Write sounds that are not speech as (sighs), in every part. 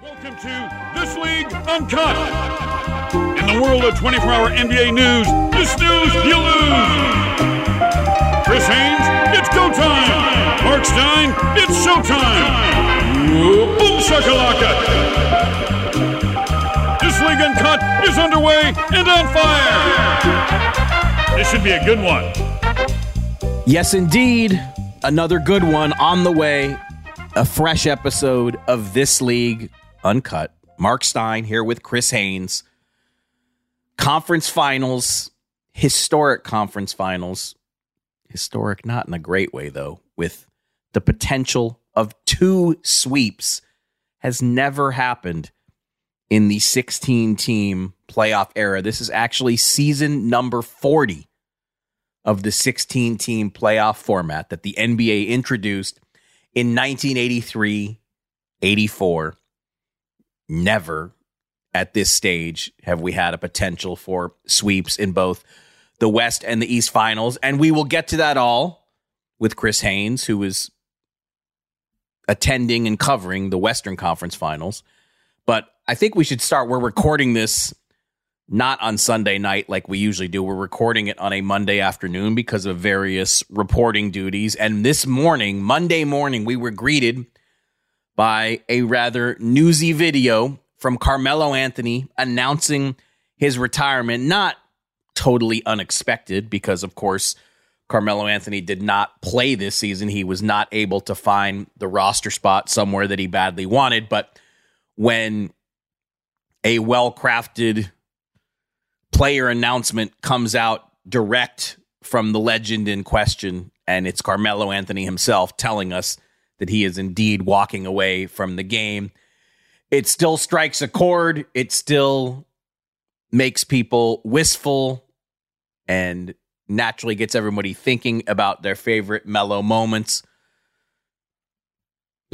Welcome to This League Uncut. In the world of 24 hour NBA news, this news you lose. Chris Haynes, it's go time. Marc Stein, it's showtime. Boom shakalaka. This League Uncut is underway and on fire. This should be a good one. Yes, indeed. Another good one on the way. A fresh episode of This League Uncut. Marc Stein here with Chris Haynes. Conference finals, historic conference finals. Historic, not in a great way, though, with the potential of two sweeps has never happened in the 16 team playoff era. This is actually season number 40 of the 16 team playoff format that the NBA introduced in 1983 84 never at this stage have we had a potential for sweeps in both the West and the East finals. And we will get to that all with Chris Haynes, who is attending and covering the Western Conference finals. But I think we should start. We're recording this not on Sunday night like we usually do. We're recording it on a Monday afternoon because of various reporting duties. And this morning, Monday morning, we were greeted by a rather newsy video from Carmelo Anthony announcing his retirement. Not totally unexpected because, of course, Carmelo Anthony did not play this season. He was not able to find the roster spot somewhere that he badly wanted. But when a well crafted player announcement comes out direct from the legend in question, and it's Carmelo Anthony himself telling us that he is indeed walking away from the game. It still strikes a chord. It still makes people wistful and naturally gets everybody thinking about their favorite Melo moments.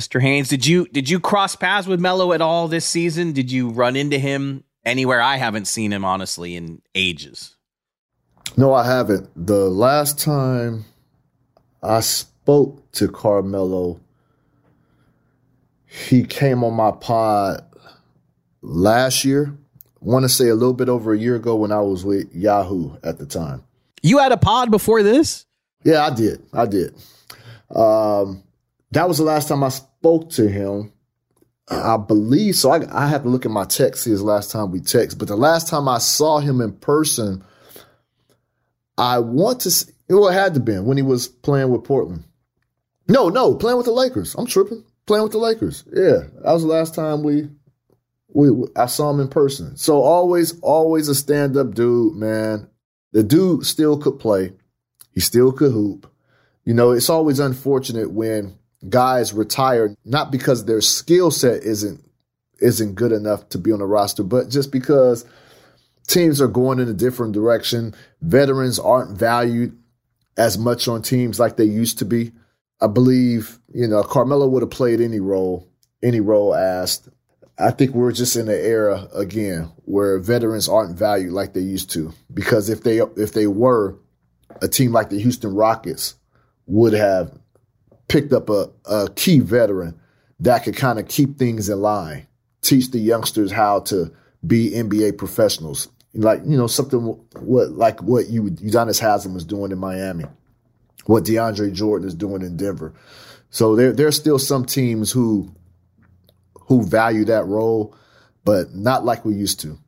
Mr. Haynes, did you did you cross paths with Melo at all this season? Did you run into him anywhere? I haven't seen him honestly in ages. No, I haven't. The last time I spoke to Carmelo he came on my pod last year. I want to say a little bit over a year ago when I was with Yahoo at the time. You had a pod before this? Yeah, I did. I did. Um, that was the last time I spoke to him. I believe so. I, I have to look at my text. see His last time we text, but the last time I saw him in person, I want to. See, well, it had to been when he was playing with Portland. No, no, playing with the Lakers. I'm tripping playing with the Lakers. Yeah, that was the last time we we I saw him in person. So always, always a stand up dude, man. The dude still could play. He still could hoop. You know, it's always unfortunate when guys retire not because their skill set isn't isn't good enough to be on the roster, but just because teams are going in a different direction. Veterans aren't valued as much on teams like they used to be. I believe, you know, Carmelo would have played any role, any role asked. I think we're just in an era again where veterans aren't valued like they used to. Because if they if they were, a team like the Houston Rockets would have picked up a, a key veteran that could kind of keep things in line, teach the youngsters how to be NBA professionals. Like, you know, something what like what you Udonis Haslem was doing in Miami, what DeAndre Jordan is doing in Denver. So there there's still some teams who who value that role, but not like we used to.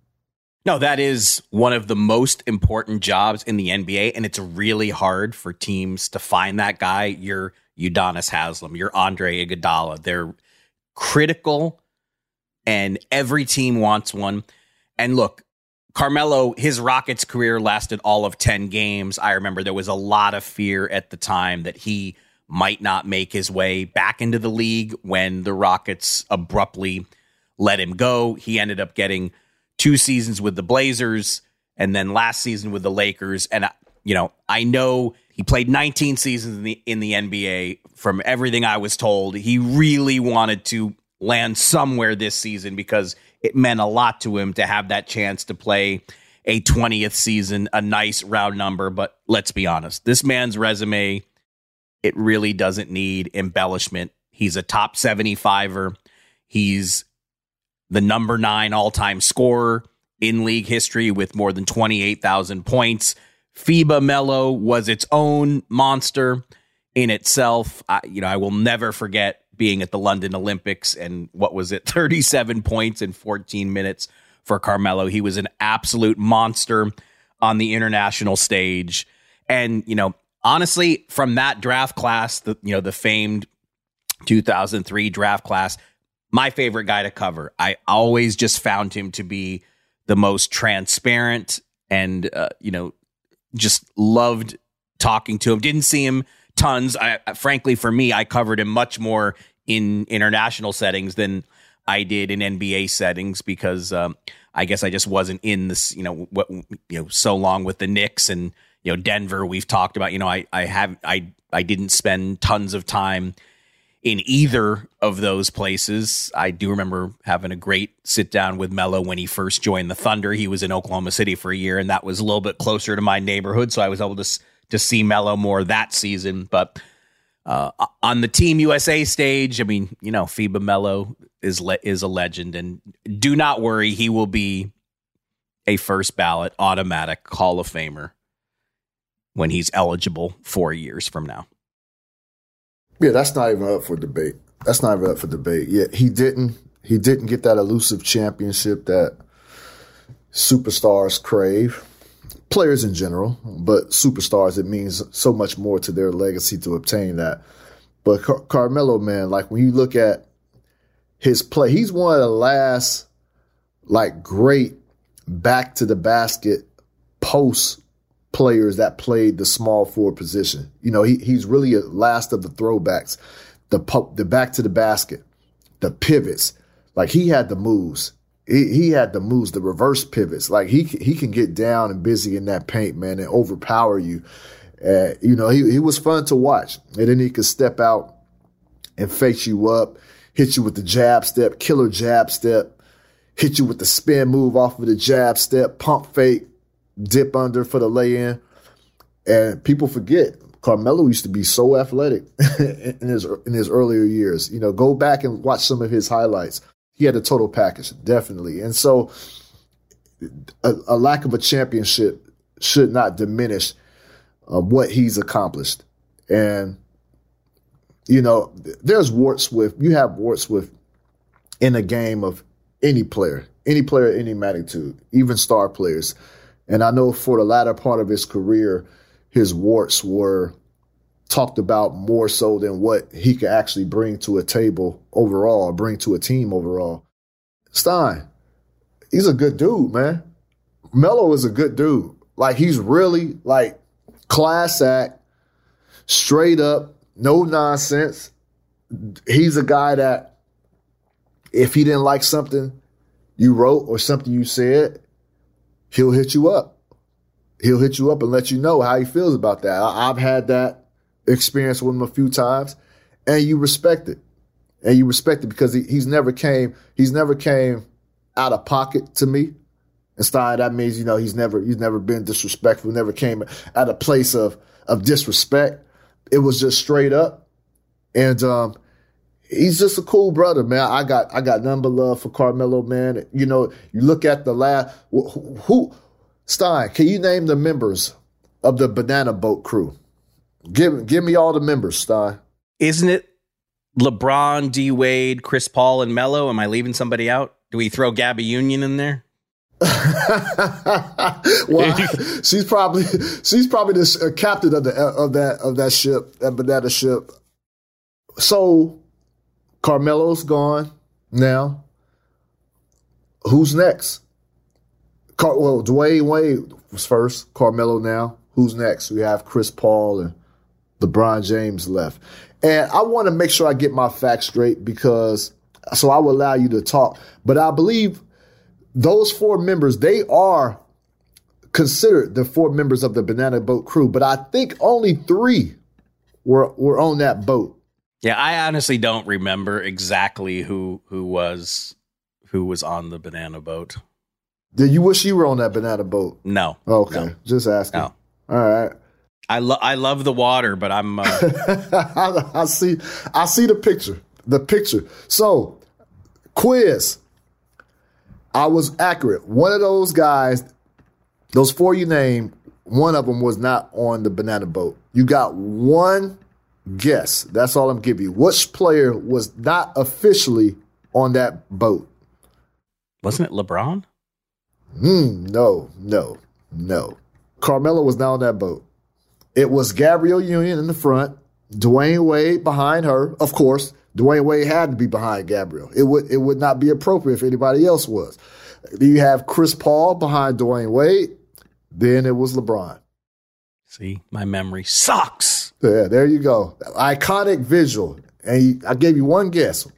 No, that is one of the most important jobs in the NBA, and it's really hard for teams to find that guy. You're Udonis Haslem, you're Andre Iguodala. They're critical, and every team wants one. And look, Carmelo, his Rockets career lasted all of 10 games. I remember there was a lot of fear at the time that he might not make his way back into the league when the Rockets abruptly let him go. He ended up getting two seasons with the Blazers and then last season with the Lakers. And, uh, you know, I know he played 19 seasons in the, in the NBA. From everything I was told, he really wanted to land somewhere this season because it meant a lot to him to have that chance to play a 20th season, a nice round number. But let's be honest, this man's resume, it really doesn't need embellishment. He's a top 75er. He's the number nine all time scorer in league history with more than 28,000 points. FIBA Melo was its own monster in itself. I, you know, I will never forget being at the London Olympics and what was it, (laughs) 37 points in 14 minutes for Carmelo. He was an absolute monster on the international stage. And, you know, honestly, from that draft class, the, you know, the famed 2003 draft class, my favorite guy to cover. I always just found him to be the most transparent and, uh, you know, just loved talking to him. Didn't see him tons. I, frankly, for me, I covered him much more in international settings than I did in NBA settings because um, I guess I just wasn't in this, you know, what you know, so long with the Knicks and you know Denver. We've talked about, you know, I I have I I didn't spend tons of time in either of those places. I do remember having a great sit down with Melo when he first joined the Thunder. He was in Oklahoma City for a year, and that was a little bit closer to my neighborhood, so I was able to to see Melo more that season. But uh, on the Team USA stage, I mean, you know, FIBA Melo is le- is a legend, and do not worry, he will be a first ballot automatic Hall of Famer when he's eligible four years from now. Yeah, that's not even up for debate. That's not even up for debate. Yeah, he didn't. He didn't get that elusive championship that superstars crave. Players in general, but superstars, it means so much more to their legacy to obtain that. But Car- Carmelo, man, like when you look at his play, he's one of the last like great back to the basket post players that played the small forward position. You know, he, he's really a last of the throwbacks, the the back to the basket, the pivots. Like he had the moves. He, he had the moves, the reverse pivots. Like he he can get down and busy in that paint, man, and overpower you. Uh, you know, he, he was fun to watch. And then he could step out and face you up, hit you with the jab step, killer jab step, hit you with the spin move off of the jab step, pump fake, dip under for the lay in. And people forget Carmelo used to be so athletic (laughs) in his in his earlier years. You know, go back and watch some of his highlights. He had a total package, definitely. And so, a, a lack of a championship should not diminish uh, what he's accomplished. And you know, there's warts with you have warts with in a game of any player, any player, any magnitude, even star players. And I know for the latter part of his career, his warts were talked about more so than what he could actually bring to a table overall, bring to a team overall. Stein, he's a good dude, man. Melo is a good dude. Like he's really like class act, straight up, no nonsense. He's a guy that if he didn't like something you wrote or something you said, he'll hit you up. He'll hit you up and let you know how he feels about that. I, have had that experience with him a few times, and you respect it, and you respect it because he, he's never came he's never came out of pocket to me. And Stein, that means you know he's never he's never been disrespectful, never came at a place of of disrespect. it was just straight up. And um, he's just a cool brother, man. I got I got but love for Carmelo, man. You know, you look at the last who, who Stein. Can you name the members of the Banana Boat crew? Give give me all the members, Stein. Isn't it LeBron, D Wade, Chris Paul, and Melo? Am I leaving somebody out? Do we throw Gabby Union in there? (laughs) well, (laughs) she's probably she's probably the uh, captain of the of that of that ship, that banana ship. So Carmelo's gone now. Who's next? Car- well, Dwyane Wade was first. Carmelo now. Who's next? We have Chris Paul and LeBron James left. And I want to make sure I get my facts straight because so I will allow you to talk. But I believe those four members, they are considered the four members of the Banana Boat crew, but I think only three were were on that boat. Yeah, I honestly don't remember exactly who who was who was on the banana boat. Did you wish you were on that banana boat? No. Okay, no. just asking. No. All right. I love I love the water, but I'm. Uh... I, (laughs) I see. I see the picture. The picture. So, quiz. I was accurate. One of those guys, those four you named, one of them was not on the banana boat. You got one guess. That's all I'm giving you. Which player was not officially on that boat? Wasn't it LeBron? Mm, no, no, no. Carmelo was not on that boat. It was Gabrielle Union in the front, Dwyane Wade behind her. Of course, Dwyane Wade had to be behind Gabrielle. It would it would not be appropriate if anybody else was. You have Chris Paul behind Dwyane Wade. Then it was LeBron. See, my memory sucks. Yeah, there you go. Iconic visual. And I gave you one guess.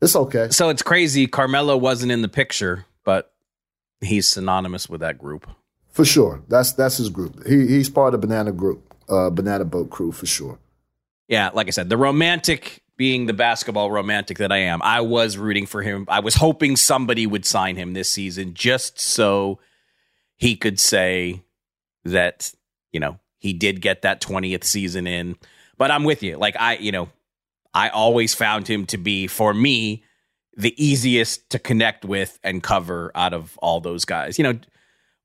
It's okay. So it's crazy. Carmelo wasn't in the picture, but he's synonymous with that group. For sure. That's that's his group. He he's part of Banana Group, uh, Banana Boat Crew for sure. Yeah, like I said, the romantic being the basketball romantic that I am, I was rooting for him. I was hoping somebody would sign him this season just so he could say that, you know, he did get that 20th season in. But I'm with you. Like, I, you know, I always found him to be, for me, the easiest to connect with and cover out of all those guys. You know,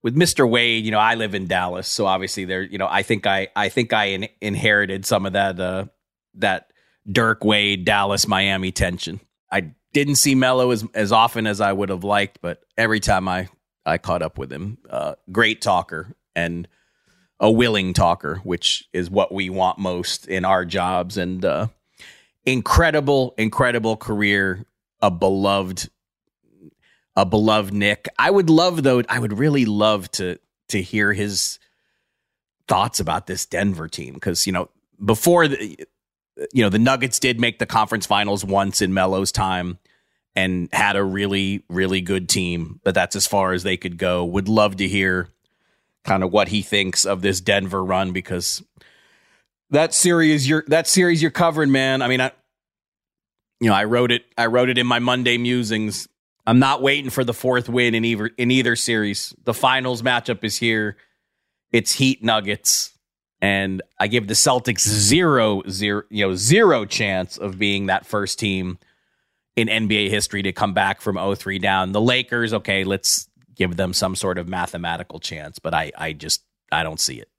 with Mr. Wade, you know, I live in Dallas, so obviously there, you know, I think I, I think I in, inherited some of that, uh, that Dirk Wade, Dallas, Miami tension. I didn't see Melo as as often as I would have liked, but every time I I caught up with him, uh, great talker and a willing talker, which is what we want most in our jobs. And uh, incredible, incredible career, a beloved, a beloved Knick. I would love though. I would really love to to hear his thoughts about this Denver team because you know before the you know, the Nuggets did make the conference finals once in Melo's time and had a really, really good team, but that's as far as they could go. Would love to hear kind of what he thinks of this Denver run because that series you're that series you're covering, man. I mean, I you know, I wrote it I wrote it in my Monday musings. I'm not waiting for the fourth win in either in either series. The finals matchup is here. It's Heat Nuggets and I give the Celtics zero zero you know zero chance of being that first team in NBA history to come back from 0-3 down. The Lakers, okay, let's give them some sort of mathematical chance, but I I just I don't see it.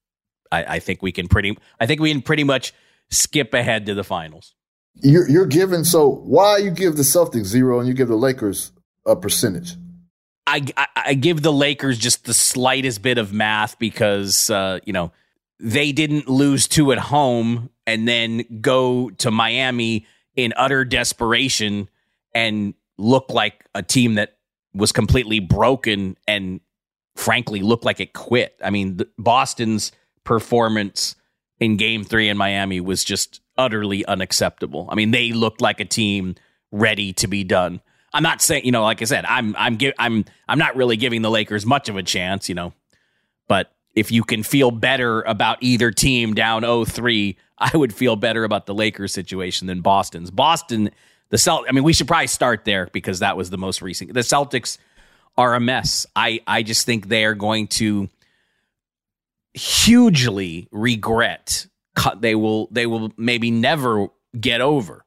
I, I think we can pretty I think we can pretty much skip ahead to the finals. You're you're giving so why you give the Celtics zero and you give the Lakers a percentage? I, I, I give the Lakers just the slightest bit of math because uh, you know they didn't lose two at home and then go to Miami in utter desperation and look like a team that was completely broken and frankly looked like it quit. I mean, Boston's performance in game 3 in Miami was just utterly unacceptable. I mean, they looked like a team ready to be done. I'm not saying, you know, like I said, I'm I'm I'm I'm not really giving the Lakers much of a chance, you know. But if you can feel better about either team down 0-3, (laughs) I would feel better about the Lakers situation than Boston's. Boston, the Celt I mean, we should probably start there because that was the most recent. The Celtics are a mess. I I just think they are going to hugely regret Cut. they will they will maybe never get over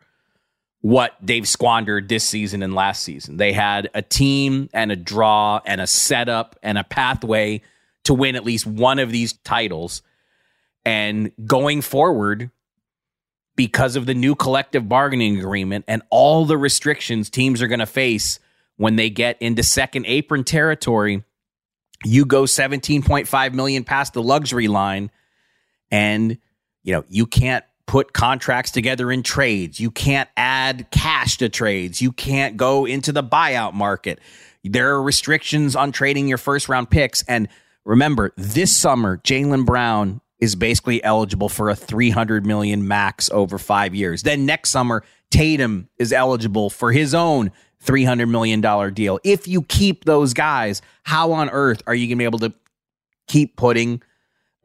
what they've squandered this season and last season. They had a team and a draw and a setup and a pathway to win at least one of these titles. And going forward, because of the new collective bargaining agreement and all the restrictions teams are going to face when they get into second apron territory, you go 17.5 million past the luxury line and you know, you can't put contracts together in trades. You can't add cash to trades. You can't go into the buyout market. There are restrictions on trading your first round picks. And remember, this summer, Jaylen Brown is basically eligible for a 300 million max over five years. Then next summer, Tatum is eligible for his own $300 million deal. If you keep those guys, how on earth are you going to be able to keep putting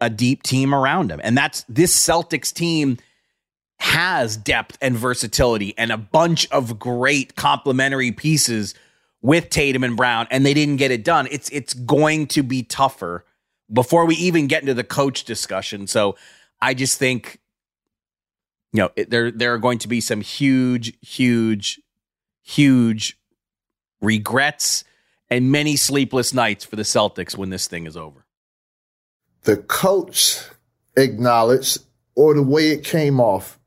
a deep team around him? And that's this Celtics team has depth and versatility and a bunch of great complementary pieces with Tatum and Brown, and they didn't get it done. It's it's going to be tougher before we even get into the coach discussion. So I just think, you know, it, there there are going to be some huge, huge, huge regrets and many sleepless nights for the Celtics when this thing is over. The coach acknowledged, or the way it came off,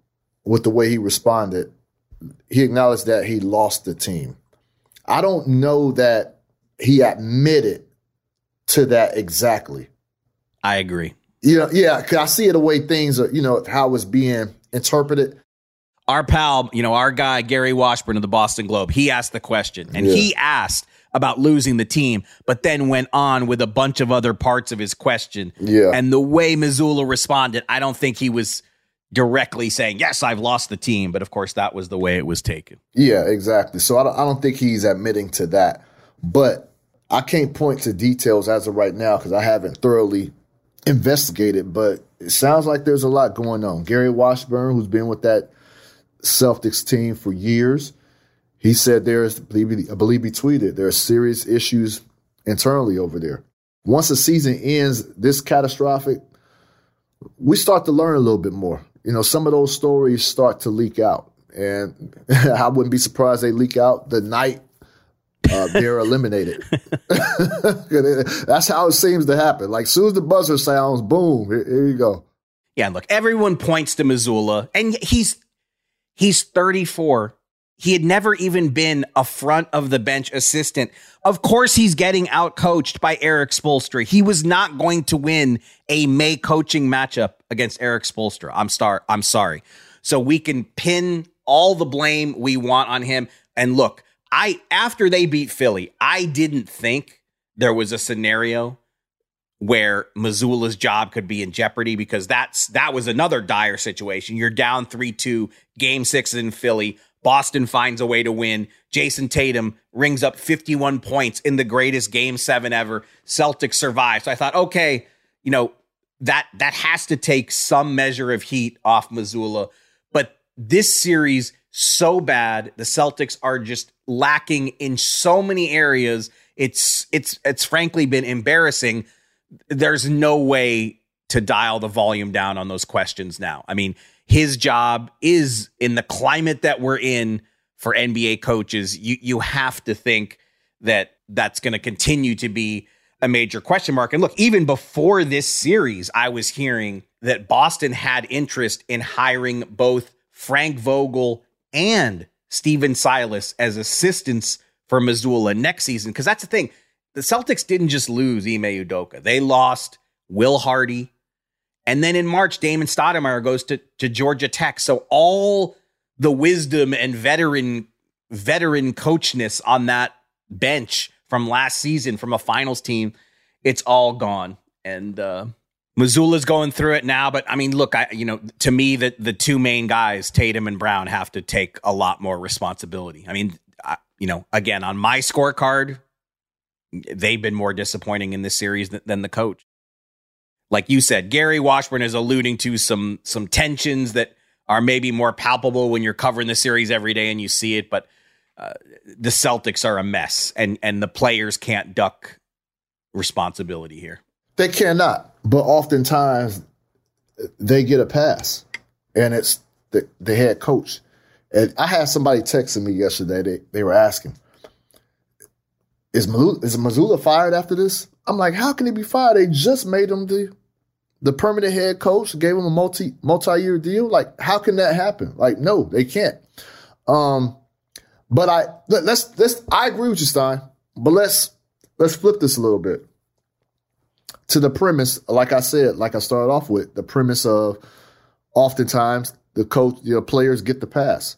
with the way he responded, he acknowledged that he lost the team. I don't know that he admitted to that exactly. I agree. You know, yeah, cause I see it the way things are, you know, how it's being interpreted. Our pal, you know, our guy Gary Washburn of the Boston Globe, he asked the question and yeah. he asked about losing the team, but then went on with a bunch of other parts of his question. Yeah. And the way Mazzulla responded, I don't think he was directly saying, Yes, I've lost the team. But of course, that was the way it was taken. Yeah, exactly. So I don't, I don't think he's admitting to that. But I can't point to details as of right now because I haven't thoroughly investigated. But it sounds like there's a lot going on. Gary Washburn, who's been with that Celtics team for years, he said there's, I believe, he tweeted, there are serious issues internally over there. Once the season ends this catastrophic, we start to learn a little bit more you know, some of those stories start to leak out. And (laughs) I wouldn't be surprised they leak out the night uh, they're eliminated. (laughs) That's how it seems to happen. Like, soon as the buzzer sounds, boom, here, here you go. Yeah, look, everyone points to Mazzulla, and he's he's 34 he had never even been a front of the bench assistant. Of course, he's getting out coached by Erik Spoelstra. He was not going to win a May coaching matchup against Erik Spoelstra. I'm star. I'm sorry. So we can pin all the blame we want on him. And look, I after they beat Philly, I didn't think there was a scenario where Mazzulla's job could be in jeopardy because that's that was another dire situation. You're down 3-2, game 6 in Philly. Boston finds a way to win. Jayson Tatum rings up 51 points in the greatest game seven ever. Celtics survive. So I thought, okay, you know, that that has to take some measure of heat off Mazzulla. But this series, so bad. The Celtics are just lacking in so many areas. It's it's it's frankly been embarrassing. There's no way to dial the volume down on those questions now. I mean, his job is in the climate that we're in for NBA coaches. You you have to think that that's going to continue to be a major question mark. And look, even before this series, I was hearing that Boston had interest in hiring both Frank Vogel and Stephen Silas as assistants for Mazzulla next season. Because that's the thing. The Celtics didn't just lose Ime Udoka. They lost Will Hardy, and then in March, Damon Stoudemire goes to, to Georgia Tech. So all the wisdom and veteran veteran coachness on that bench from last season from a finals team, it's all gone. And uh, Mazzulla's going through it now. But I mean, look, I you know, to me, that the two main guys, Tatum and Brown, have to take a lot more responsibility. I mean, I, you know, again, on my scorecard, they've been more disappointing in this series than, than the coach like you said, Gary Washburn is alluding to some some tensions that are maybe more palpable when you're covering the series every day and you see it. But uh, the Celtics are a mess, and and the players can't duck responsibility here. They cannot, but oftentimes they get a pass, and it's the, the head coach. And I had somebody texting me yesterday. They they were asking, "Is Mazzulla, is Mazzulla fired after this?" I'm like, "How can he be fired? They just made him the the permanent head coach, gave him a multi multi year deal. Like, how can that happen? Like, no, they can't." Um, but I let, let's let's I agree with you, Stein. But let's let's flip this a little bit to the premise. Like I said, like I started off with the premise of oftentimes the coach, the players get the pass,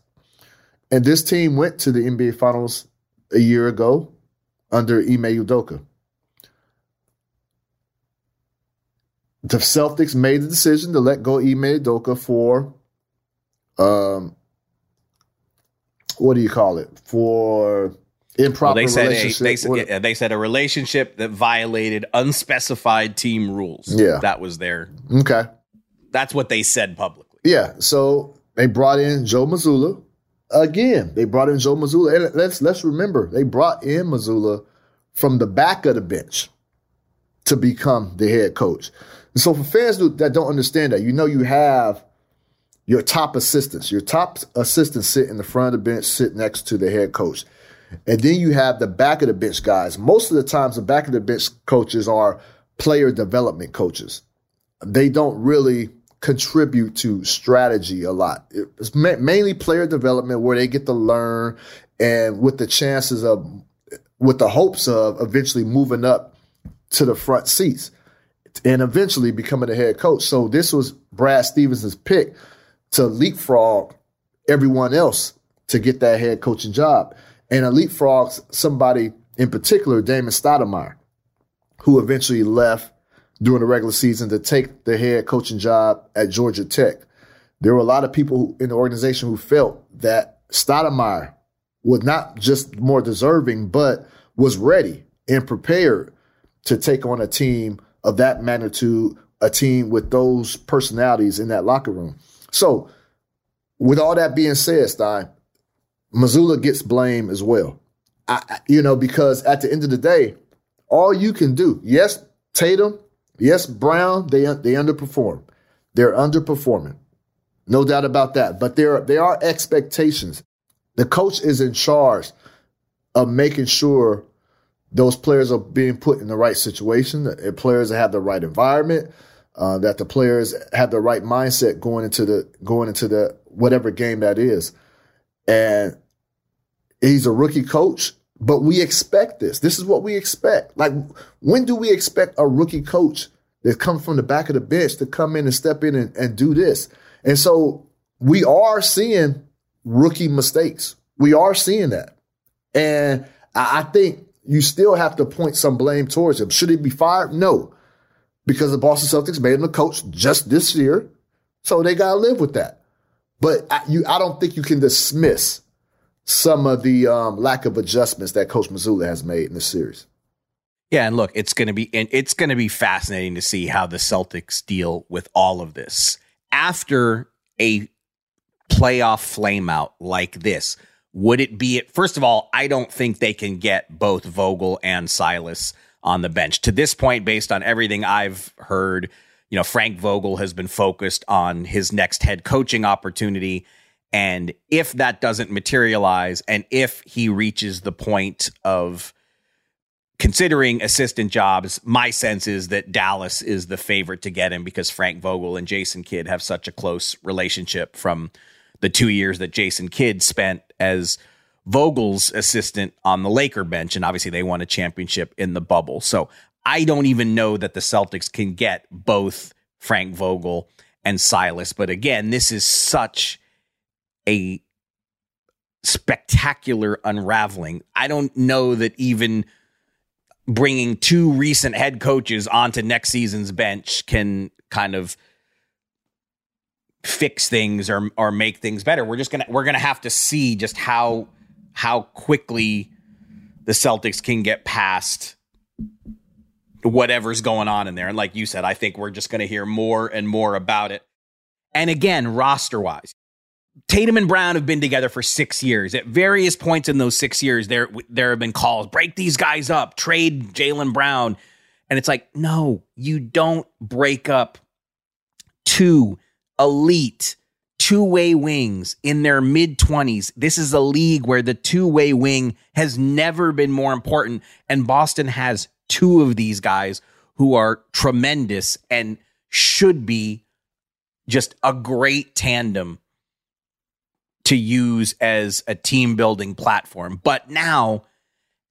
and this team went to the NBA Finals a year ago under Ime Udoka. The Celtics made the decision to let go Ime Udoka for um, what do you call it for improper well, they said relationship? A, they, said, yeah, they said a relationship that violated unspecified team rules. Yeah, that was their okay. That's what they said publicly. Yeah, so they brought in Joe Mazzulla again. They brought in Joe Mazzulla, and let's let's remember they brought in Mazzulla from the back of the bench to become the head coach. And so for fans that don't understand that, you know you have your top assistants. Your top assistants sit in the front of the bench, sit next to the head coach. And then you have the back of the bench guys. Most of the times, the back of the bench coaches are player development coaches. They don't really contribute to strategy a lot. It's mainly player development where they get to learn and with the chances of, with the hopes of eventually moving up to the front seats and eventually becoming a head coach. So this was Brad Stevens' pick to leapfrog everyone else to get that head coaching job. And a leapfrog somebody in particular, Damon Stoudemire, who eventually left during the regular season to take the head coaching job at Georgia Tech. There were a lot of people in the organization who felt that Stoudemire was not just more deserving, but was ready and prepared to take on a team of that magnitude, a team with those personalities in that locker room. So, with all that being said, Stein, Mazzulla gets blame as well. I, you know, because at the end of the day, all you can do, yes, Tatum, yes, Brown, they they underperform. They're underperforming. No doubt about that. But there, there are expectations. The coach is in charge of making sure those players are being put in the right situation, the players have the right environment, uh, that the players have the right mindset going into the going into the whatever game that is. And he's a rookie coach, but we expect this. This is what we expect. Like, when do we expect a rookie coach that comes from the back of the bench to come in and step in and, and do this? And so we are seeing rookie mistakes. We are seeing that. And I think you still have to point some blame towards him. Should he be fired? No because the Boston Celtics made him a coach just this year. So they got to live with that. But I, you, I don't think you can dismiss some of the um, lack of adjustments that Coach Mazzulla has made in this series. Yeah, and look, it's going to be it's going to be fascinating to see how the Celtics deal with all of this after a playoff flameout like this. Would it be it? First of all, I don't think they can get both Vogel and Silas on the bench. To this point, based on everything I've heard, you know, Frank Vogel has been focused on his next head coaching opportunity. And if that doesn't materialize, and if he reaches the point of considering assistant jobs, my sense is that Dallas is the favorite to get him because Frank Vogel and Jason Kidd have such a close relationship from the two years that Jason Kidd spent as Vogel's assistant on the Laker bench, and obviously they won a championship in the bubble. So I don't even know that the Celtics can get both Frank Vogel and Silas. But again, this is such a spectacular unraveling. I don't know that even bringing two recent head coaches onto next season's bench can kind of fix things or or make things better. We're just gonna we're gonna have to see just how how quickly the Celtics can get past whatever's going on in there. And like you said, I think we're just to hear more and more about it. And again, roster wise, Tatum and Brown have been together for six years. At various points in those six years, there there have been calls: break these guys up, trade Jaylen Brown, and it's like, no, you don't break up two elite two way wings in their mid 20s. This is a league where the two way wing has never been more important. And Boston has two of these guys who are tremendous and should be just a great tandem to use as a team building platform. But now,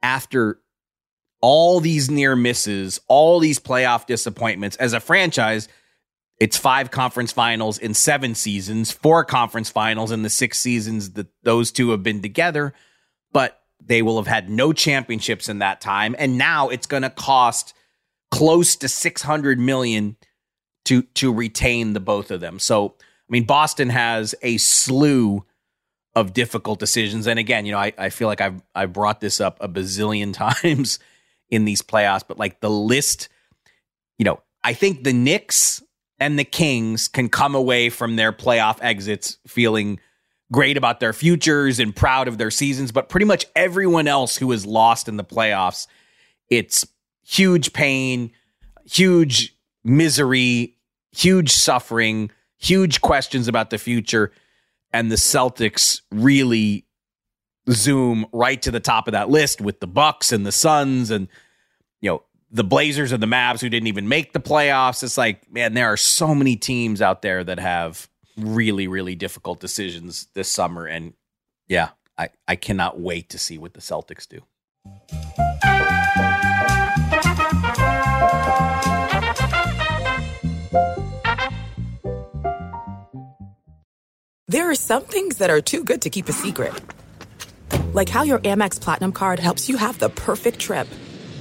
after all these near misses, all these playoff disappointments as a franchise, it's five conference finals in seven seasons, four conference finals in the six seasons that those two have been together. But they will have had no championships in that time. And now it's going to cost close to 600 million to to retain the both of them. So, I mean, Boston has a slew of difficult decisions. And again, you know, I, I feel like I've I brought this up a bazillion (laughs) times in these playoffs, but like the list, you know, I think the Knicks and the Kings can come away from their playoff exits feeling great about their futures and proud of their seasons, but pretty much everyone else who is lost in the playoffs, it's huge pain, huge misery, huge suffering, huge questions about the future. And the Celtics really zoom right to the top of that list with the Bucks and the Suns and you know the Blazers and the Mavs who didn't even make the playoffs. It's like, man, there are so many teams out there that have really, really difficult decisions this summer. And yeah, I, I cannot wait to see what the Celtics do. There are some things that are too good to keep a secret. Like how your Amex Platinum card helps you have the perfect trip.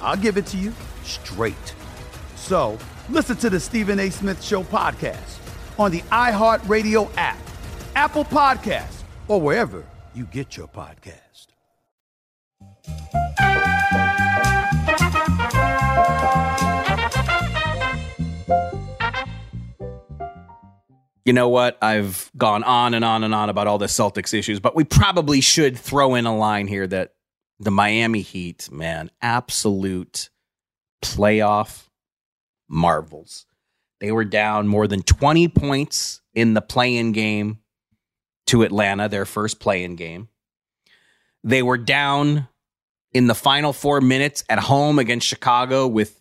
I'll give it to you straight. So listen to the Stephen A. Smith Show podcast on the iHeartRadio app, Apple Podcasts, or wherever you get your podcast. You know what? I've gone on and on and on about all the Celtics issues, but we probably should throw in a line here that the Miami Heat, man, absolute playoff marvels. They were down more than 20 points in the play-in game to Atlanta, their first play-in game. They were down in the final 4 minutes at home against Chicago with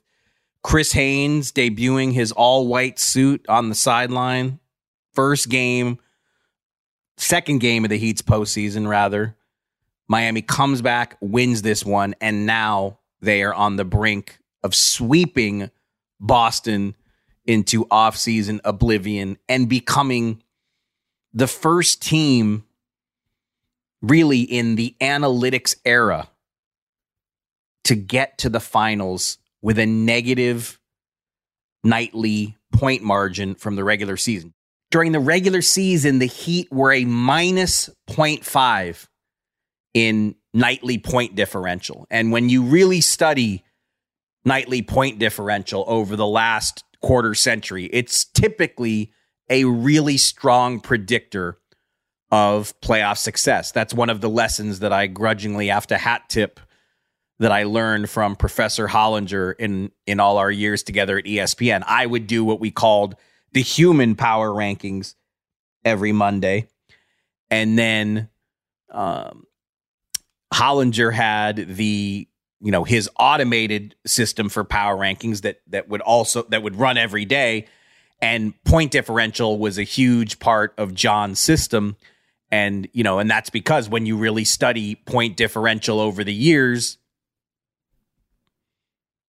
Chris Haynes debuting his all-white suit on the sideline. First game, second game of the Heat's postseason, rather. Miami comes back, wins this one, and now they are on the brink of sweeping Boston into offseason oblivion and becoming the first team really in the analytics era to get to the finals with a negative nightly point margin from the regular season. During the regular season, the Heat were a minus 0.5 in nightly point differential. And when you really study nightly point differential over the last quarter century, it's typically a really strong predictor of playoff success. That's one of the lessons that I grudgingly have to hat tip that I learned from Professor Hollinger in in all our years together at ESPN. I would do what we called the human power rankings every Monday, and then um, Hollinger had the you know his automated system for power rankings that that would also that would run every day, and point differential was a huge part of John's system. And you know, and that's because when you really study point differential over the years,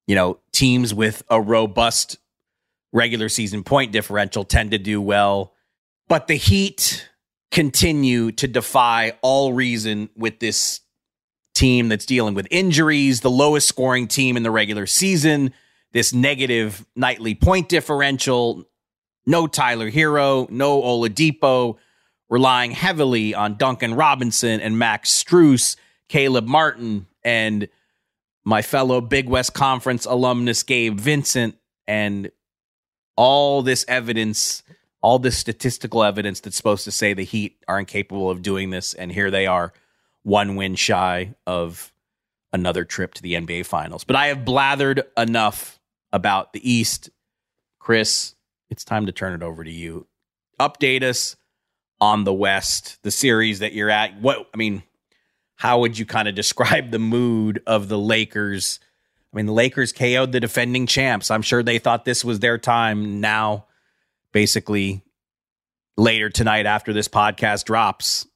you know, teams with a robust regular season point differential tend to do well. But the Heat continue to defy all reason with this team that's dealing with injuries, the lowest scoring team in the regular season, this negative nightly point differential, no Tyler Herro, no Oladipo, relying heavily on Duncan Robinson and Max Strus, Caleb Martin, and my fellow Big West Conference alumnus Gabe Vincent, and all this evidence, all this statistical evidence that's supposed to say the Heat are incapable of doing this, and here they are, one win shy of another trip to the NBA Finals. But I have blathered enough about the East. Chris, it's time to turn it over to you. Update us on the West, the series that you're at. What I mean, how would you kind of describe the mood of the Lakers? I mean, the Lakers KO'd the defending champs. I'm sure they thought this was their time. Now, basically, later tonight after this podcast drops,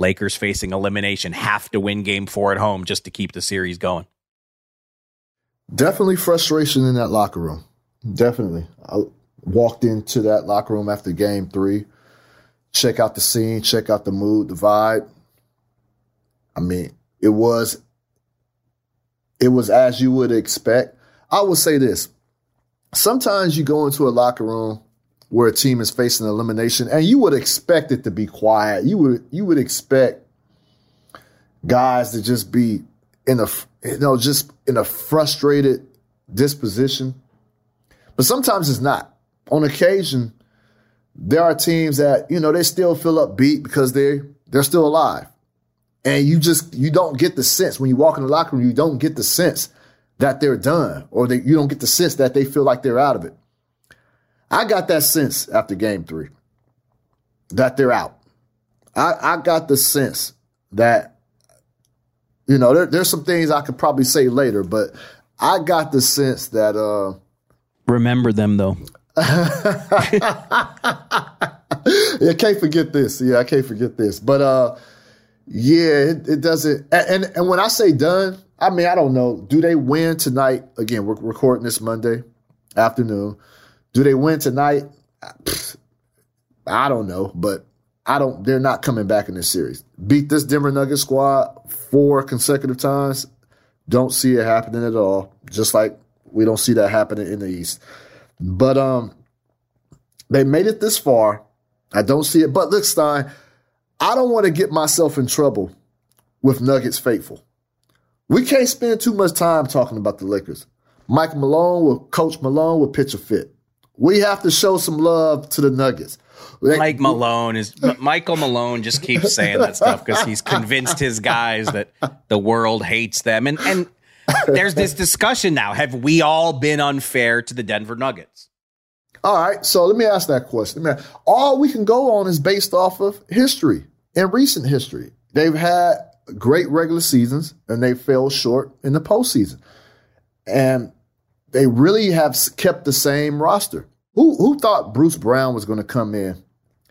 Lakers facing elimination have to win game four at home just to keep the series going. Definitely frustration in that locker room. Definitely. I walked into that locker room after game three, check out the scene, check out the mood, the vibe. I mean, it was it was as you would expect. I will say this. Sometimes you go into a locker room where a team is facing elimination and you would expect it to be quiet. You would you would expect guys to just be in a you know just in a frustrated disposition. But sometimes it's not. On occasion, there are teams that, you know, they still feel upbeat because they they're still alive. And you just you don't get the sense when you walk in the locker room, you don't get the sense that they're done, or that you don't get the sense that they feel like they're out of it. I got that sense after game three that they're out. I, I got the sense that, you know, there, there's some things I could probably say later, but I got the sense that. uh Remember them though. (laughs) yeah, I can't forget this. Yeah, I can't forget this. But uh yeah, it, it doesn't. And, and when I say done, I mean I don't know. Do they win tonight? Again, we're recording this Monday afternoon. Do they win tonight? I don't know, but I don't. They're not coming back in this series. Beat this Denver Nuggets squad four consecutive times. Don't see it happening at all. Just like we don't see that happening in the East. But um, they made it this far. I don't see it. But look, Stein, I don't want to get myself in trouble with Nuggets faithful. We can't spend too much time talking about the Lakers. Mike Malone will Coach Malone will pitch a fit. We have to show some love to the Nuggets. Mike Malone is Michael Malone just keeps saying that stuff because he's convinced his guys that the world hates them. And and there's this discussion now. Have we all been unfair to the Denver Nuggets? All right, so let me ask that question. All we can go on is based off of history in recent history. They've had great regular seasons and they fell short in the postseason. And they really have kept the same roster. Who, who thought Bruce Brown was going to come in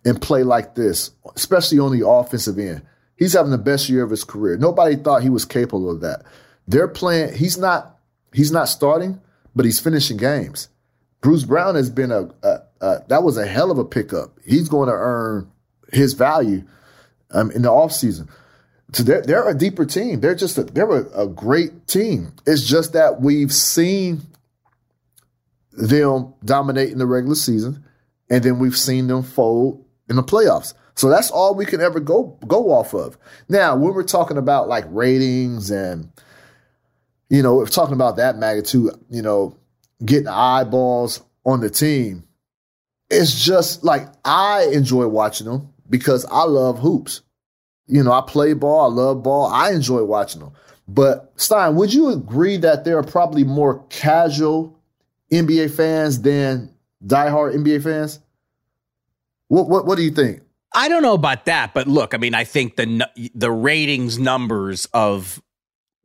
and play like this, especially on the offensive end? He's having the best year of his career. Nobody thought he was capable of that. They're playing. He's not. He's not starting, but he's finishing games. Bruce Brown has been a, a, a that was a hell of a pickup. He's going to earn his value um, in the offseason. So they're, they're a deeper team. They're just a, they're a, a great team. It's just that we've seen them dominating the regular season, and then we've seen them fold in the playoffs. So that's all we can ever go go off of. Now, when we're talking about like ratings and you know, we're talking about that magnitude, you know, getting eyeballs on the team, it's just like I enjoy watching them because I love hoops. You know, I play ball, I love ball, I enjoy watching them. But Stein, would you agree that there are probably more casual NBA fans than diehard NBA fans? What what what do you think? I don't know about that, but look, I mean, I think the the ratings numbers of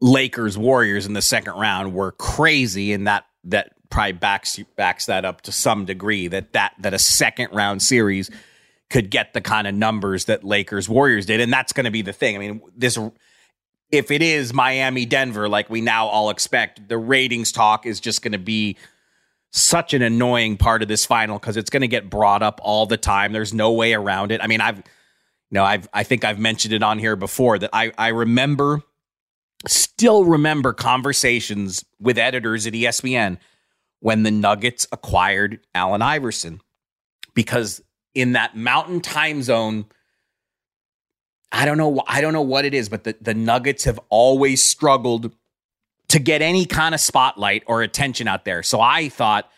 Lakers Warriors in the second round were crazy, and that that probably backs backs that up to some degree. That that that a second round series could get the kind of numbers that Lakers Warriors did, and that's going to be the thing. I mean, this if it is Miami Denver, like we now all expect, the ratings talk is just going to be such an annoying part of this final because it's going to get brought up all the time. There's no way around it. I mean, I've, you know, I've, I think I've mentioned it on here before that I, I remember, still remember conversations with editors at ESPN when the Nuggets acquired Allen Iverson because in that mountain time zone, I don't know, I don't know what it is, but the, the Nuggets have always struggled to get any kind of spotlight or attention out there. So I thought,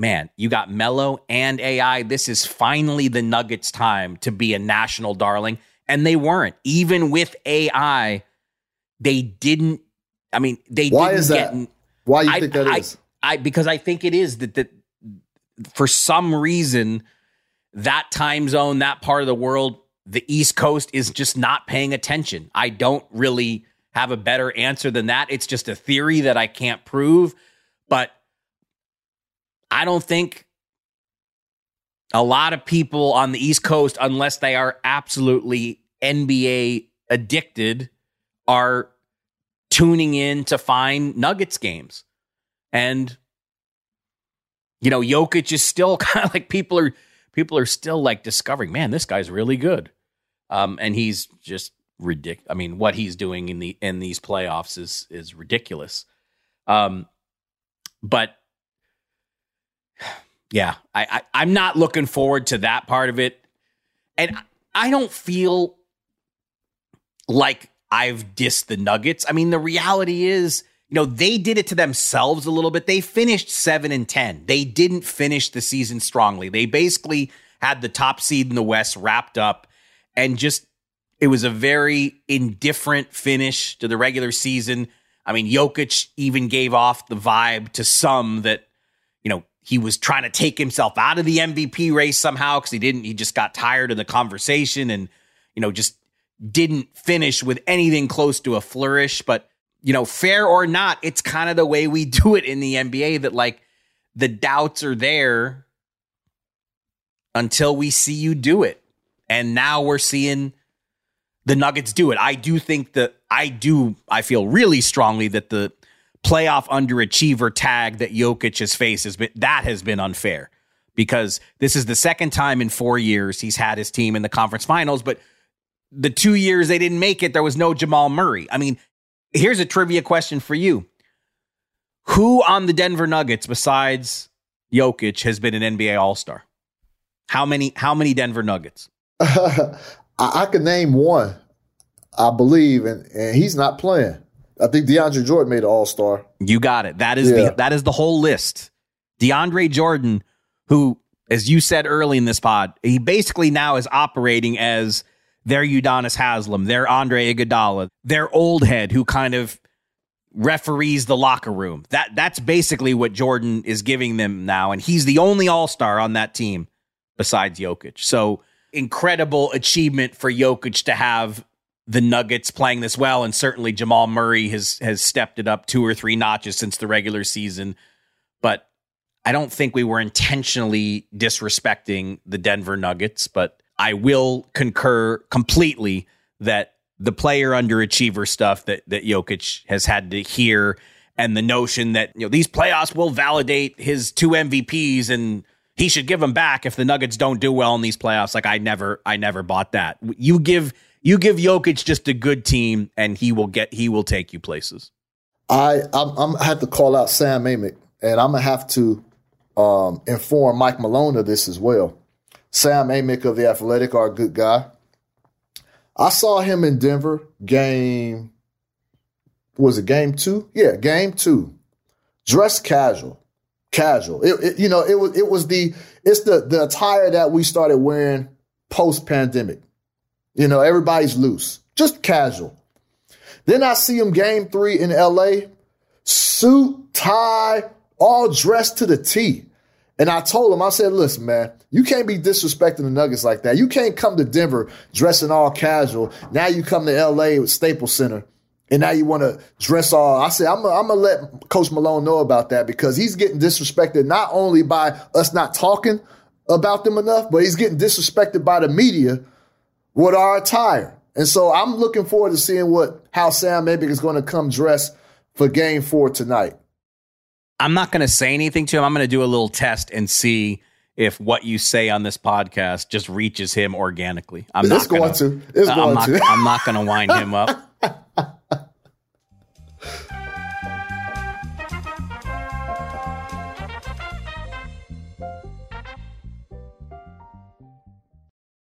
man, you got Melo and AI. This is finally the Nuggets' time to be a national darling. And they weren't. Even with AI, they didn't. I mean, they Why didn't is get. that? Why you think that I, is? I, because I think it is that that for some reason that time zone, that part of the world, the East Coast is just not paying attention. I don't really have a better answer than that. It's just a theory that I can't prove, but I don't think a lot of people on the East Coast, unless they are absolutely NBA addicted, are tuning in to find Nuggets games. And you know, Jokic is still (laughs) kind of like people are people are still like discovering, man, this guy's really good. Um, and he's just ridiculous. I mean, what he's doing in the in these playoffs is is ridiculous. Um, but (sighs) yeah, I, I I'm not looking forward to that part of it, and I don't feel like I've dissed the Nuggets. I mean, the reality is, you know, they did it to themselves a little bit. They finished seven and ten. They didn't finish the season strongly. They basically had the top seed in the West wrapped up and just it was a very indifferent finish to the regular season. I mean, Jokic even gave off the vibe to some that, you know, he was trying to take himself out of the MVP race somehow because he didn't, he just got tired of the conversation and, you know, just didn't finish with anything close to a flourish. But, you know, fair or not, it's kind of the way we do it in the NBA that like the doubts are there until we see you do it. And now we're seeing the Nuggets do it. I do think that I do, I feel really strongly that the playoff underachiever tag that Jokic has faced has been, that has been unfair because this is the second time in four years he's had his team in the conference finals, but the two years they didn't make it, there was no Jamal Murray. I mean, here's a trivia question for you. Who on the Denver Nuggets besides Jokic has been an NBA All-Star? How many how many Denver Nuggets? (laughs) I, I can name one, I believe, and, and he's not playing. I think DeAndre Jordan made an All Star. You got it. That is Yeah. the that is the whole list. DeAndre Jordan, who, as you said early in this pod, he basically now is operating as their Udonis Haslam, their Andre Iguodala, their old head who kind of referees the locker room. That that's basically what Jordan is giving them now, and he's the only All Star on that team besides Jokic. So incredible achievement for Jokic to have the Nuggets playing this well, and certainly Jamal Murray has has stepped it up two or three notches since the regular season. But I don't think we were intentionally disrespecting the Denver Nuggets, but I will concur completely that the player underachiever stuff that that Jokic has had to hear and the notion that you know these playoffs will validate his two MVPs and he should give him back if the Nuggets don't do well in these playoffs. Like I never I never bought that. You give you give Jokic just a good team and he will get he will take you places. I I'm, I'm I have to call out Sam Amick, and I'm gonna have to um, inform Mike Malone of this as well. Sam Amick of the Athletic are a good guy. I saw him in Denver game. Was it game two? Yeah, game two. Dressed casual, casual. It, it, you know, it was it was the it's the the attire that we started wearing post pandemic. You know, everybody's loose, just casual. Then I see him game three in LA, suit, tie, all dressed to the T. And I told him, I said, listen, man, you can't be disrespecting the Nuggets like that. You can't come to Denver dressing all casual. Now you come to LA with Staples Center and now you want to dress all. I said, I'm going to let Coach Malone know about that because he's getting disrespected not only by us not talking about them enough, but he's getting disrespected by the media with our attire. And so I'm looking forward to seeing what how Sam Amick is going to come dressed for game four tonight. I'm not going to say anything to him. I'm going to do a little test and see if what you say on this podcast just reaches him organically. I'm it's not going gonna, to. It's I'm going not, to. I'm not going to wind (laughs) him up.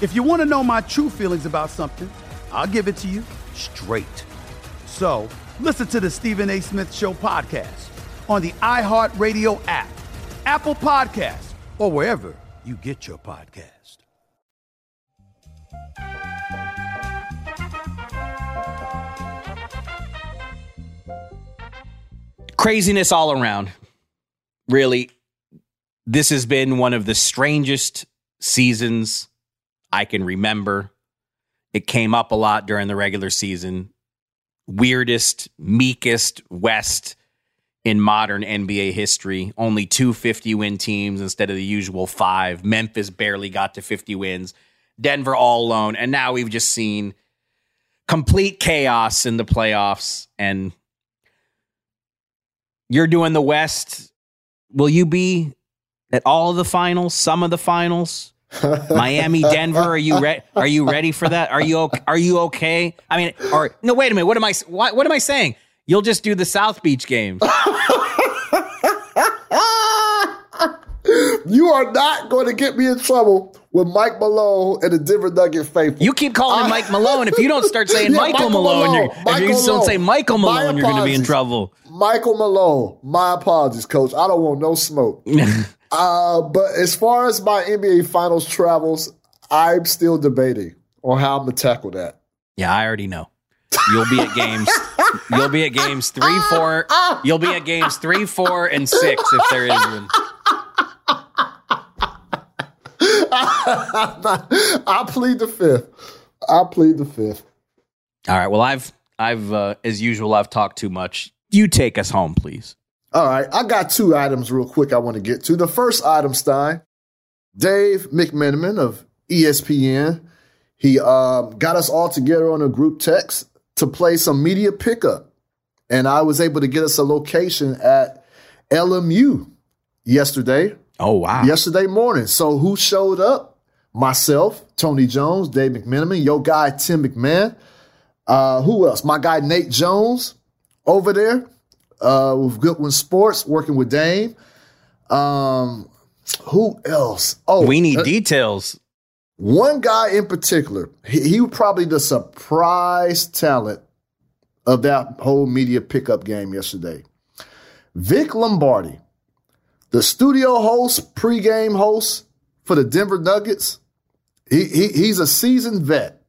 If you want to know my true feelings about something, I'll give it to you straight. So listen to the Stephen A. Smith Show podcast on the iHeartRadio app, Apple Podcasts, or wherever you get your podcast. Craziness all around. Really, this has been one of the strangest seasons I can remember. It came up a lot during the regular season. Weirdest, meekest West in modern NBA history. Only two 50 win teams instead of the usual five. Memphis barely got to 50 wins. Denver all alone. And now we've just seen complete chaos in the playoffs. And you're doing the West. Will you be at all of the finals, some of the finals? Miami, Denver. Are you ready? Are you ready for that? Are you okay? Are you okay? I mean, or no? Wait a minute. What am I? What, what am I saying? You'll just do the South Beach games. (laughs) You are not going to get me in trouble with Mike Malone and the Denver Nugget faithful. You keep calling him Mike Malone. If you don't start (laughs) saying Yeah, Michael, Malone, you're, if you Michael just don't Malone. say Michael Malone, you're going to be in trouble. Michael Malone. My apologies, coach. I don't want no smoke. (laughs) uh, but as far as my NBA Finals travels, I'm still debating on how I'm to tackle that. Yeah, I already know. You'll be at games. (laughs) You'll be at games three, four. You'll be at games three, four, and six if there is one. (laughs) I plead the fifth. I plead the fifth. All right. Well, I've I've, uh, as usual, I've talked too much. You take us home, please. All right, I got two items real quick I want to get to. The first item, Stein, Dave McMenamin of ESPN, he um, got us all together on a group text to play some media pickup. And I was able to get us a location at LMU yesterday. Oh, wow. Yesterday morning. So who showed up? Myself, Tony Jones, Dave McMenamin, your guy Tim McMahon. Uh, who else? My guy Nate Jones over there uh, with Goodwin Sports, working with Dame. Um, who else? Oh, we need uh, details. One guy in particular, he, he was probably the surprise talent of that whole media pickup game yesterday. Vic Lombardi, the studio host, pregame host for the Denver Nuggets. He, he he's a seasoned vet.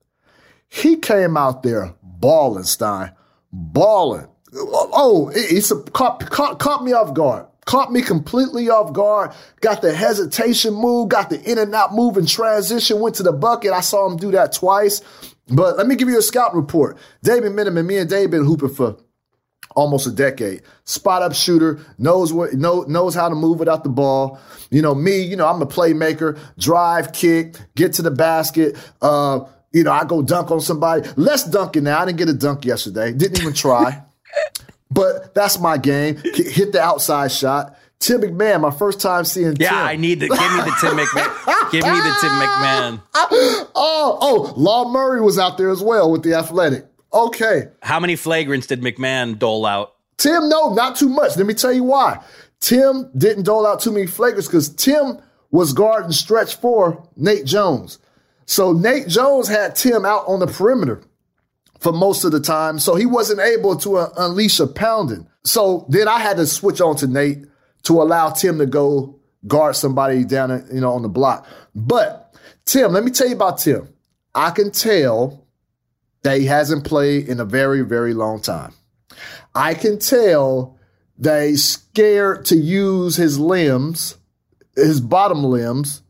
He came out there balling, Stein, balling. Oh, he caught, caught, caught me off guard. Caught me completely off guard. Got the hesitation move, got the in and out move and transition, went to the bucket. I saw him do that twice. But let me give you a scout report. Dave McMenamin, me and Dave been hooping for almost a decade. Spot up shooter, knows what know, knows how to move without the ball. You know, me, you know, I'm a playmaker, drive, kick, get to the basket. Uh, you know, I go dunk on somebody. Less dunking now. I didn't get a dunk yesterday. Didn't even try. (laughs) but that's my game. Hit the outside shot. Tim McMahon, my first time seeing yeah, Tim. I need the give me the Tim McMahon. (laughs) give me the Tim McMahon. (laughs) Oh, oh, Law Murray was out there as well with the athletic. Okay. How many flagrants did McMahon dole out? Tim, no, not too much. Let me tell you why. Tim didn't dole out too many flagrants because Tim was guarding stretch for Nate Jones. So Nate Jones had Tim out on the perimeter for most of the time. So he wasn't able to uh, unleash a pounding. So then I had to switch on to Nate to allow Tim to go guard somebody down, you know, on the block. But Tim, let me tell you about Tim. I can tell that he hasn't played in a very, very long time. I can tell that he's scared to use his limbs, his bottom limbs,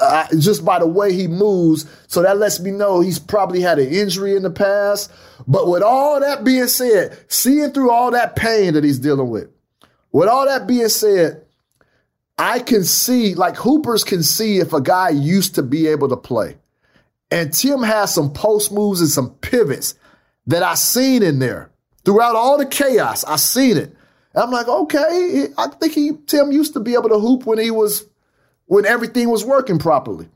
uh, just by the way he moves. So that lets me know he's probably had an injury in the past. But with all that being said, seeing through all that pain that he's dealing with, with all that being said, I can see, like Hoopers can see if a guy used to be able to play. And Tim has some post moves and some pivots that I seen in there throughout all the chaos. I seen it. And I'm like, okay, I think he Tim used to be able to hoop when he was when everything was working properly.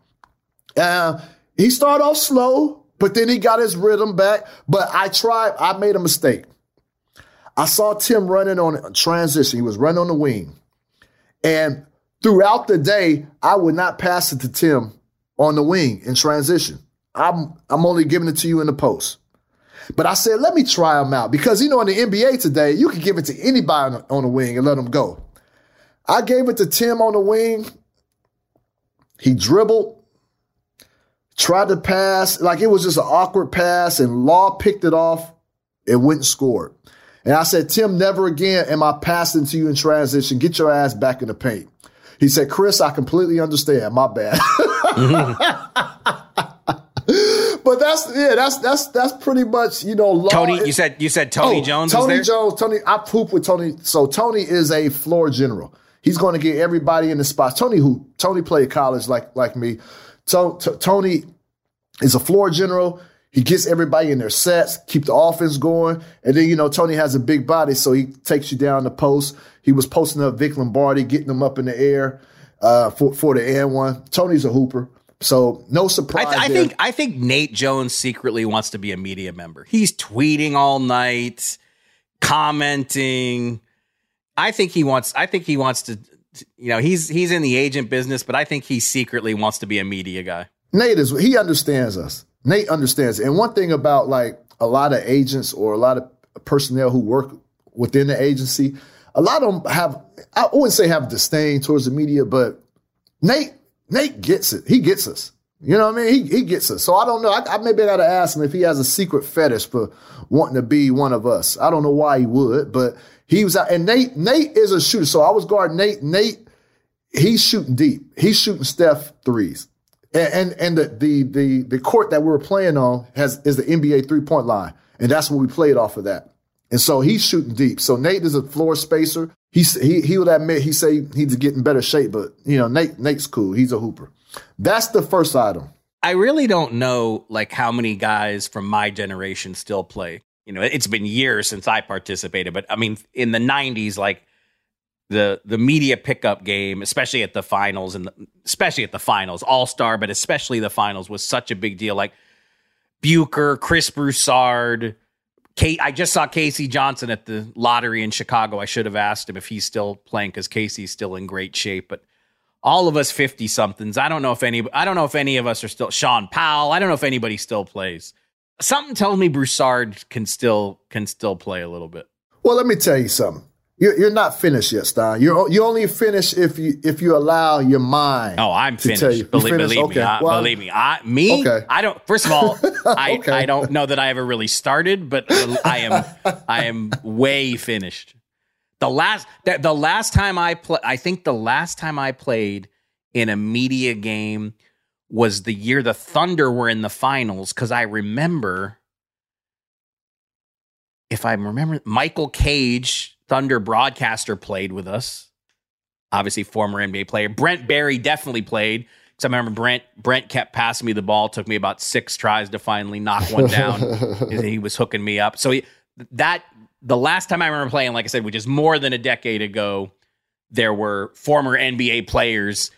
Uh, he started off slow, but then he got his rhythm back. But I tried, I made a mistake. I saw Tim running on transition. He was running on the wing. And throughout the day, I would not pass it to Tim on the wing in transition. I'm I'm only giving it to you in the post. But I said, let me try him out because you know in the NBA today, you can give it to anybody on the, on the wing and let them go. I gave it to Tim on the wing. He dribbled, tried to pass, like it was just an awkward pass, and Law picked it off and went and scored. And I said, Tim, never again am I passing to you in transition. Get your ass back in the paint. He said, Chris, I completely understand. My bad. (laughs) but that's yeah, that's that's that's pretty much you know. Law. Tony, you said you said Tony Oh, Jones Tony. Jones. Tony, I poop with Tony. So Tony is a floor general. He's going to get everybody in the spots. Tony, who Tony played college like like me. So T- Tony is a floor general. He gets everybody in their sets, keep the offense going, and then you know Tony has a big body, so he takes you down the post. He was posting up Vic Lombardi, getting them up in the air uh, for for the and one. Tony's a hooper, so no I, surprise. th- I think I think Nate Jones secretly wants to be a media member. He's tweeting all night, commenting. I think he wants. I think he wants to. You know, he's he's in the agent business, but I think he secretly wants to be a media guy. Nate is he understands us. Nate understands. And one thing about like a lot of agents or a lot of personnel who work within the agency, a lot of them have I wouldn't say have disdain towards the media, but Nate Nate gets it. He gets us. You know what I mean? He he gets us. So I don't know. I, I maybe got to ask him if he has a secret fetish for wanting to be one of us. I don't know why he would, but he was out. And Nate Nate is a shooter. So I was guarding Nate. Nate he's shooting deep. He's shooting Steph threes. And and, and the, the the the court that we were playing on has is the NBA three point line. And that's what we played off of that. And so he's shooting deep. So Nate is a floor spacer. He he he would admit he say he's getting better shape, but you know Nate Nate's cool. He's a hooper. That's the first item. I really don't know like how many guys from my generation still play. You know, it's been years since I participated, but I mean, in the '90s, like the the media pickup game, especially at the finals and the, especially at the finals, All Star, but especially the finals was such a big deal. Like Bucher, Chris Broussard, Kate. I just saw K.C. Johnson at the lottery in Chicago. I should have asked him if he's still playing because K.C.'s still in great shape. But all of us fifty somethings. I don't know if any. I don't know if any of us are still Shaun Powell. I don't know if anybody still plays. Something tells me Broussard can still can still play a little bit. Well, let me tell you something. You're, you're not finished yet, Stein. You're you only finish if you if you allow your mind. Oh, I'm to finished. tell you. Believe, finished? believe me. Okay. I, Well, believe me. I me. Okay. I don't. First of all, (laughs) I Okay. I don't know that I ever really started, but I am I am way finished. The last the, the last time I play, I think the last time I played in a media game was the year the Thunder were in the finals because I remember. If I remember, Michael Cage, Thunder broadcaster, played with us obviously former NBA player. Brent Barry definitely played. Because I remember Brent Brent kept passing me the ball. Took me about six tries to finally knock one down. (laughs) he was hooking me up. So he, that the last time I remember playing, like I said, which is more than a decade ago, there were former NBA players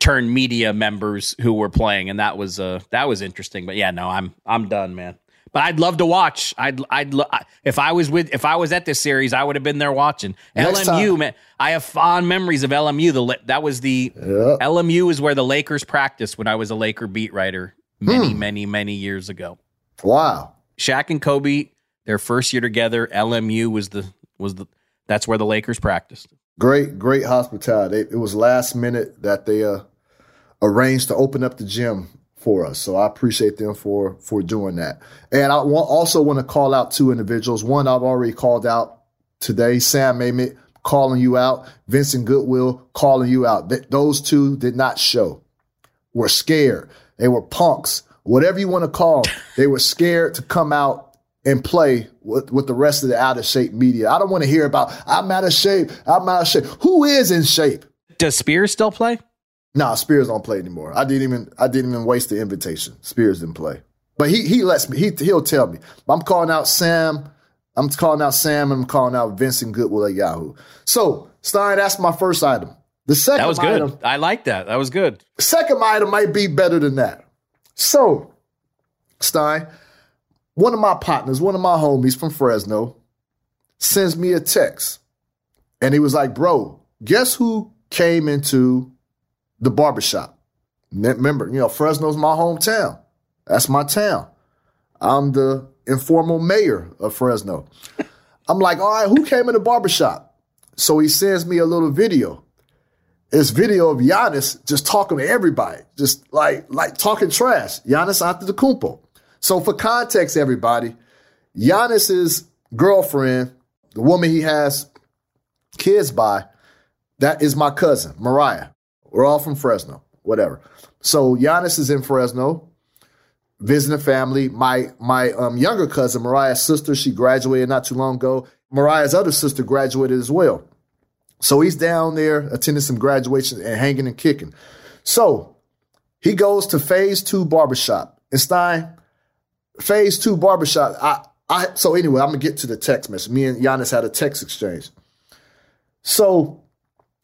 turned media members who were playing, and that was uh that was interesting. But yeah, no, I'm I'm done, man. But I'd love to watch. I'd I'd lo- if I was with if I was at this series, I would have been there watching. Next LMU, time. man, I have fond memories of LMU. The that was the LMU is where the Lakers practiced when I was a Laker beat writer many many many years ago. Wow. Shaq and Kobe, their first year together, LMU was the was the that's where the Lakers practiced. Great, great hospitality. It, was last minute that they uh, arranged to open up the gym for us. So I appreciate them for for doing that. And I wa- also want to call out two individuals. One I've already called out today, Sam Amick calling you out, Vincent Goodwill calling you out. Th- those two did not show. Were scared. They were punks. Whatever you want to call them. They were scared to come out and play with, with the rest of the out of shape media. I don't want to hear about I'm out of shape. I'm out of shape. Who is in shape? Does Spears still play? Nah, Spears don't play anymore. I didn't even I didn't even waste the invitation. Spears didn't play. But he he lets me. He he'll tell me. I'm calling out Sam. I'm calling out Sam and I'm calling out Vincent Goodwill at Yahoo. So, Stein, that's my first item. The second That was good. item, I like that. That was good. second item might be better than that. So, Stein, one of my partners, one of my homies from Fresno, sends me a text. And he was like, bro, guess who came into the barbershop? Remember, you know, Fresno's my hometown. That's my town. I'm the informal mayor of Fresno. (laughs) I'm like, all right, who came in the barbershop? So he sends me a little video. It's video of Giannis just talking to everybody, just like like talking trash. Giannis Antetokounmpo. So for context, everybody, Giannis's girlfriend, the woman he has kids by, that is my cousin, Mariah. We're all from Fresno, whatever. So Giannis is in Fresno, visiting family. My my um, younger cousin, Mariah's sister, she graduated not too long ago. Mariah's other sister graduated as well. So he's down there attending some graduation and hanging and kicking. So he goes to phase two barbershop. And Stein, phase two barbershop. I, I so anyway, I'm gonna get to the text message. Me and Giannis had a text exchange. So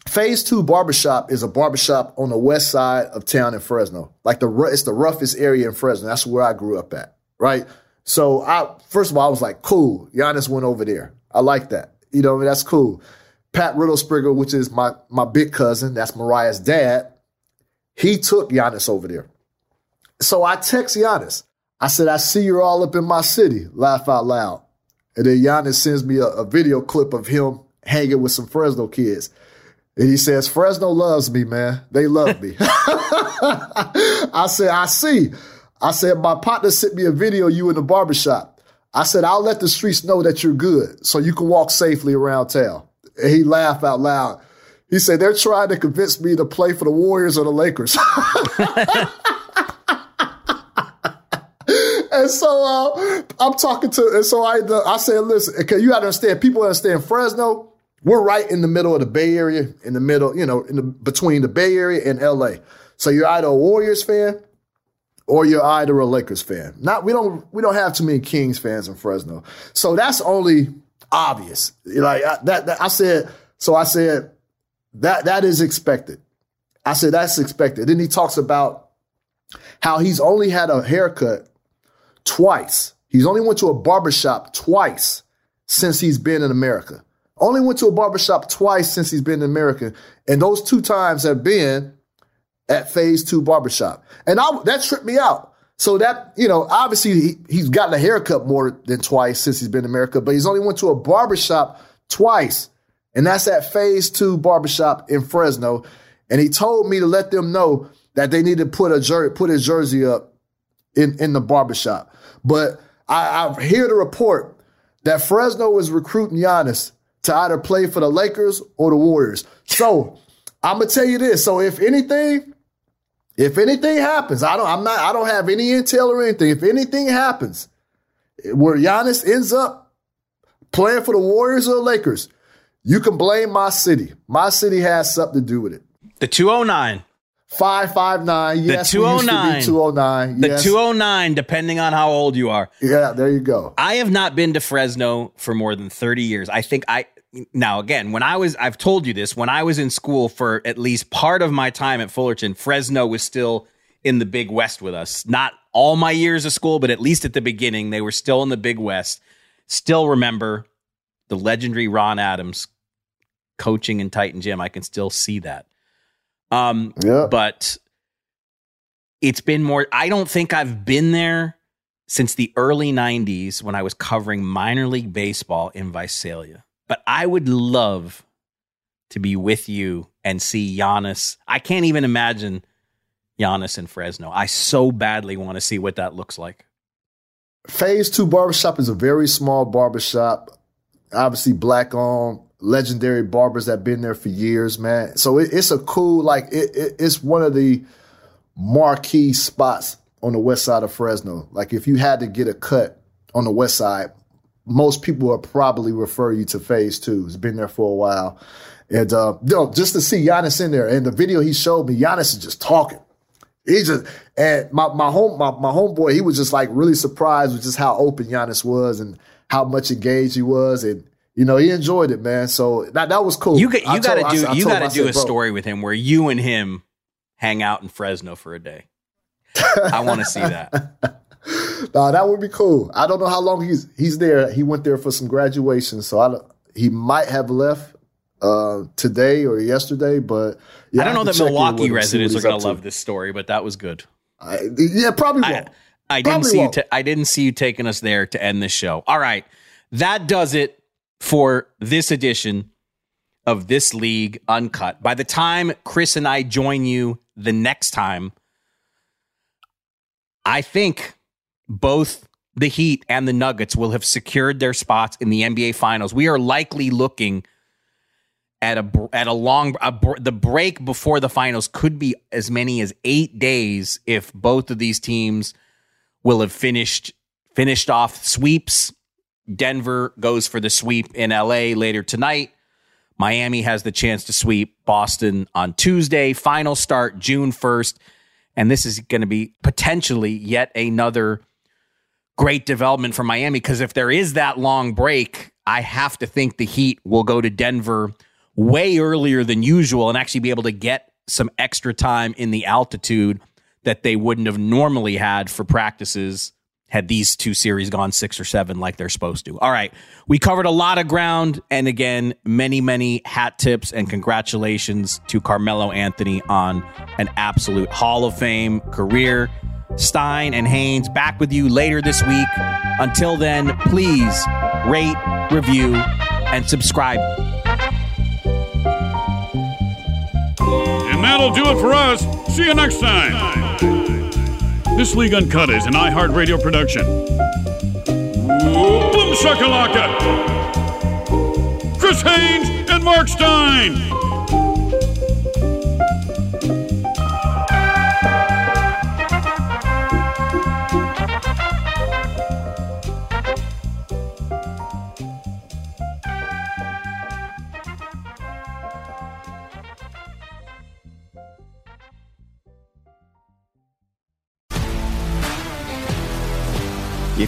phase two barbershop is a barbershop on the west side of town in Fresno. Like the it's the roughest area in Fresno. That's where I grew up at. Right. So I first of all, I was like, cool. Giannis went over there. I like that. You know, that's cool. Pat Riddlesprigger, which is my my big cousin, that's Mariah's dad, he took Giannis over there. So I text Giannis. I said, I see you're all up in my city. Laugh out loud. And then Giannis sends me a, a video clip of him hanging with some Fresno kids. And he says, Fresno loves me, man. They love me. (laughs) (laughs) I said, I see. I said, my partner sent me a video of you in the barbershop. I said, I'll let the streets know that you're good so you can walk safely around town. And he laughed out loud. He said, they're trying to convince me to play for the Warriors or the Lakers. (laughs) and so uh, I'm talking to, and so I I said, listen, okay, you got to understand. People understand Fresno. We're right in the middle of the Bay Area, in the middle, you know, in the between the Bay Area and LA. So you're either a Warriors fan or you're either a Lakers fan. Not we don't we don't have too many Kings fans in Fresno. So that's only obvious. Like I, that, that I said. So I said that that is expected. I said that's expected. Then he talks about how he's only had a haircut twice. He's only went to a barbershop twice since he's been in America. Only went to a barbershop twice since he's been in America. And those two times have been at phase two barbershop. And I, that tripped me out. So that, you know, obviously he, he's gotten a haircut more than twice since he's been in America, but he's only went to a barbershop twice. And that's at phase two barbershop in Fresno. And he told me to let them know that they need to put a jer- put his jersey up in, in the barbershop. But I, I hear the report that Fresno is recruiting Giannis to either play for the Lakers or the Warriors. So I'm gonna tell you this. So if anything, if anything happens, I don't I'm not I don't have any intel or anything. If anything happens where Giannis ends up playing for the Warriors or the Lakers, you can blame my city. My city has something to do with it. The 209. 559. Yes, the 209. 209. The yes. 209, depending on how old you are. Yeah, there you go. I have not been to Fresno for more than 30 years. I think I now again, when I was I've told you this, when I was in school for at least part of my time at Fullerton, Fresno was still in the Big West with us. Not all my years of school, but at least at the beginning, they were still in the Big West. Still remember the legendary Ron Adams coaching in Titan Gym. I can still see that. Um, Yeah. but it's been more. I don't think I've been there since the early '90s when I was covering minor league baseball in Visalia. But I would love to be with you and see Giannis. I can't even imagine Giannis in Fresno. I so badly want to see what that looks like. Phase two barbershop is a very small barbershop. Obviously, black on legendary barbers that been there for years, man. So it, it's a cool, like it, it, it's one of the marquee spots on the west side of Fresno. Like if you had to get a cut on the west side, most people would probably refer you to Phase Two. It's been there for a while, and uh, know, just to see Giannis in there, and the video he showed me, Giannis is just talking. He just and my my home my, my homeboy, he was just like really surprised with just how open Giannis was and how much engaged he was, and you know he enjoyed it, man. So that that was cool. You got you got to do I you got to do said, a "Bro, story with him where you and him hang out in Fresno for a day. I want to see (laughs) that. Nah, that would be cool. I don't know how long he's he's there. He went there for some graduation, so I he might have left uh, today or yesterday. But yeah, I don't know that to check in Milwaukee with him, see what residents are going to love this story, but that was good. I, yeah, probably I, won't. I didn't see you. won't. ta- I didn't see you taking us there to end this show. All right, that does it for this edition of this league uncut. By the time Chris and I join you the next time, I think both the Heat and the Nuggets will have secured their spots in the NBA Finals. We are likely looking at a at a long a the break before the finals could be as many as 8 days if both of these teams will have finished finished off sweeps. Denver goes for the sweep in LA later tonight. Miami has the chance to sweep Boston on Tuesday. Final start June 1st. And this is going to be potentially yet another great development for Miami because if there is that long break, I have to think the Heat will go to Denver way earlier than usual and actually be able to get some extra time in the altitude that they wouldn't have normally had for practices had these two series gone six or seven like they're supposed to. All right. We covered a lot of ground. And again, many, many hat tips and congratulations to Carmelo Anthony on an absolute Hall of Fame career. Stein and Haynes back with you later this week. Until then, please rate, review, and subscribe. And that'll do it for us. See you next time. This League Uncut is an iHeartRadio production. Boom shakalaka! Chris Haynes and Marc Stein.